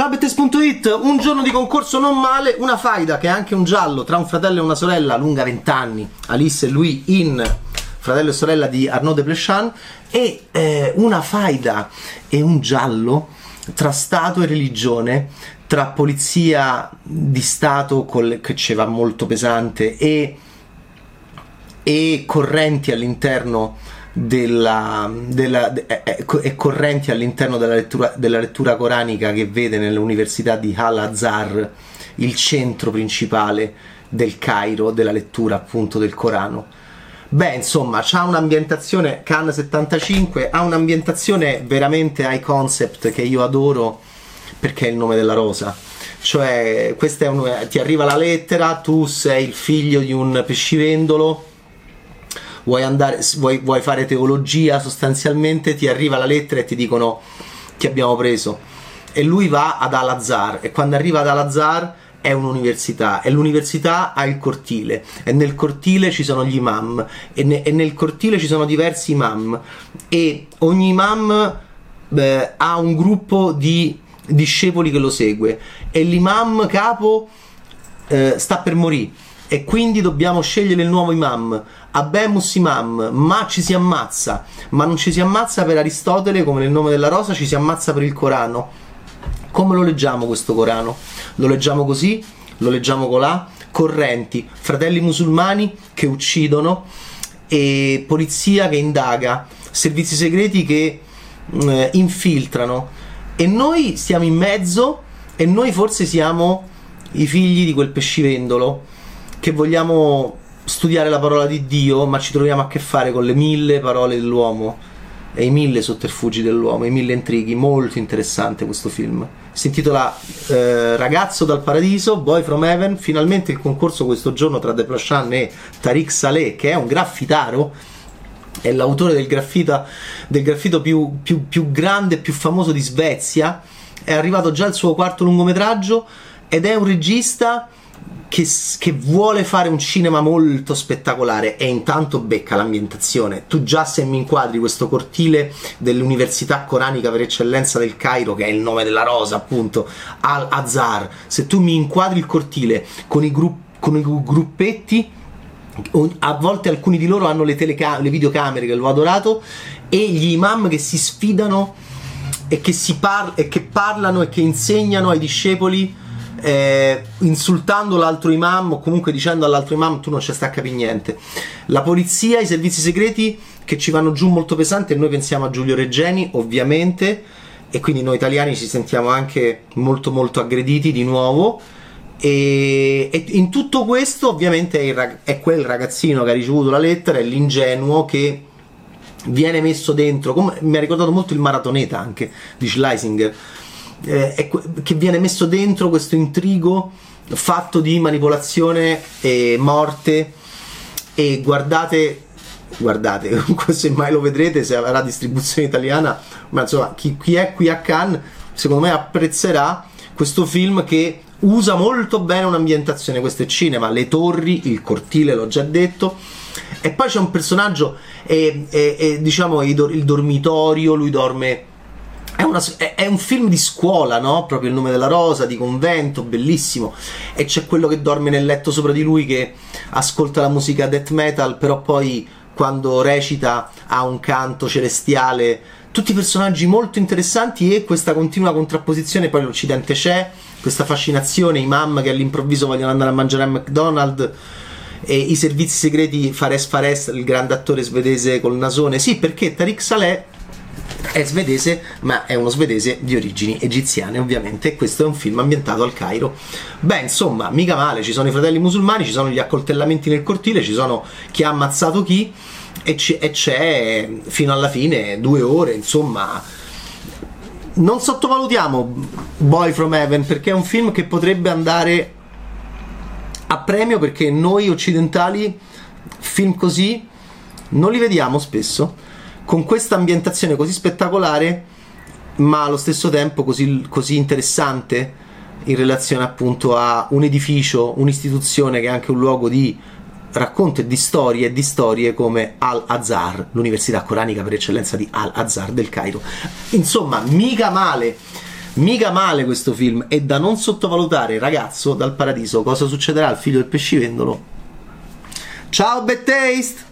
Ciao Bettes.it, un giorno di concorso non male, una faida che è anche un giallo tra un fratello e una sorella lunga vent'anni, Alice e lui in fratello e sorella di Arnaud de Plechon e eh, una faida e un giallo tra Stato e religione, tra polizia di Stato col, che ci va molto pesante e, e correnti all'interno della, della, e correnti all'interno della lettura, della lettura coranica che vede nell'università di Al-Azhar il centro principale del Cairo, della lettura appunto del Corano. Beh, insomma, c'ha un'ambientazione, Khan 75, ha un'ambientazione veramente high concept che io adoro perché è il nome della rosa. Cioè, questa è un, ti arriva la lettera, tu sei il figlio di un pescivendolo vuoi, andare, vuoi, vuoi fare teologia sostanzialmente, ti arriva la lettera e ti dicono ti abbiamo preso. E lui va ad Al-Azhar e quando arriva ad Al-Azhar è un'università e l'università ha il cortile e nel cortile ci sono gli imam e, ne, e nel cortile ci sono diversi imam e ogni imam beh, ha un gruppo di discepoli che lo segue e l'imam capo eh, sta per morire e quindi dobbiamo scegliere il nuovo imam. Abemus imam, ma ci si ammazza, ma non ci si ammazza per Aristotele come nel nome della rosa, ci si ammazza per il Corano. Come lo leggiamo questo Corano? Lo leggiamo così? Lo leggiamo colà? Correnti, fratelli musulmani che uccidono e polizia che indaga, servizi segreti che eh, infiltrano e noi stiamo in mezzo e noi forse siamo i figli di quel pescivendolo che vogliamo studiare la parola di Dio, ma ci troviamo a che fare con le mille parole dell'uomo e i mille sotterfugi dell'uomo, i mille intrighi. Molto interessante questo film. Si intitola eh, Ragazzo dal paradiso, Boy from Heaven. Finalmente il concorso questo giorno tra De Plachan e Tariq Saleh, che è un graffitaro. È l'autore del, graffita, del graffito più, più, più grande e più famoso di Svezia. È arrivato già il suo quarto lungometraggio ed è un regista che, che, vuole fare un cinema molto spettacolare e intanto becca l'ambientazione. Tu già se mi inquadri questo cortile dell'università coranica per eccellenza del Cairo, che è il nome della rosa, appunto, Al-Azhar, se tu mi inquadri il cortile con i, gru- con i gruppetti a volte alcuni di loro hanno le, teleca- le videocamere che l'ho adorato e gli imam che si sfidano e che, si par- e che parlano e che insegnano ai discepoli eh, insultando l'altro imam o comunque dicendo all'altro imam tu non ci sta a capire niente. La polizia, i servizi segreti che ci vanno giù molto pesanti e noi pensiamo a Giulio Reggeni ovviamente e quindi noi italiani ci sentiamo anche molto molto aggrediti di nuovo. E, e in tutto questo ovviamente è, il, è quel ragazzino che ha ricevuto la lettera, è l'ingenuo che viene messo dentro, come mi ha ricordato molto il maratoneta anche di Schleisinger, eh, che viene messo dentro questo intrigo fatto di manipolazione e morte. E guardate guardate se mai lo vedrete se avrà distribuzione italiana ma insomma chi, chi è qui a Cannes secondo me apprezzerà questo film che usa molto bene un'ambientazione. Questo è cinema le torri il cortile l'ho già detto. E poi c'è un personaggio e, e, e diciamo il dormitorio lui dorme è, una, è, è, un film di scuola, no? Proprio il nome della rosa, di convento, bellissimo. E c'è quello che dorme nel letto sopra di lui che ascolta la musica death metal, però poi quando recita ha un canto celestiale. Tutti personaggi molto interessanti e questa continua contrapposizione. Poi l'Occidente c'è, questa fascinazione, i mam che all'improvviso vogliono andare a mangiare a McDonald's. E i servizi segreti Fares Fares, il grande attore svedese col nasone. Sì, perché Tariq Saleh è svedese, ma è uno svedese di origini egiziane, ovviamente. Questo è un film ambientato al Cairo. Beh, insomma, mica male. Ci sono i fratelli musulmani, ci sono gli accoltellamenti nel cortile, ci sono chi ha ammazzato chi, e, c- e c'è fino alla fine due ore, insomma. Non sottovalutiamo Boy from Heaven perché è un film che potrebbe andare a premio perché noi occidentali film così non li vediamo spesso con questa ambientazione così spettacolare, ma allo stesso tempo così, così interessante in relazione appunto a un edificio, un'istituzione che è anche un luogo di racconto e di storie e di storie come Al-Azhar, l'università coranica per eccellenza di Al-Azhar del Cairo. Insomma, mica male. Mica male questo film e da non sottovalutare, ragazzo dal paradiso. Cosa succederà al figlio del pescivendolo? Ciao, Bad!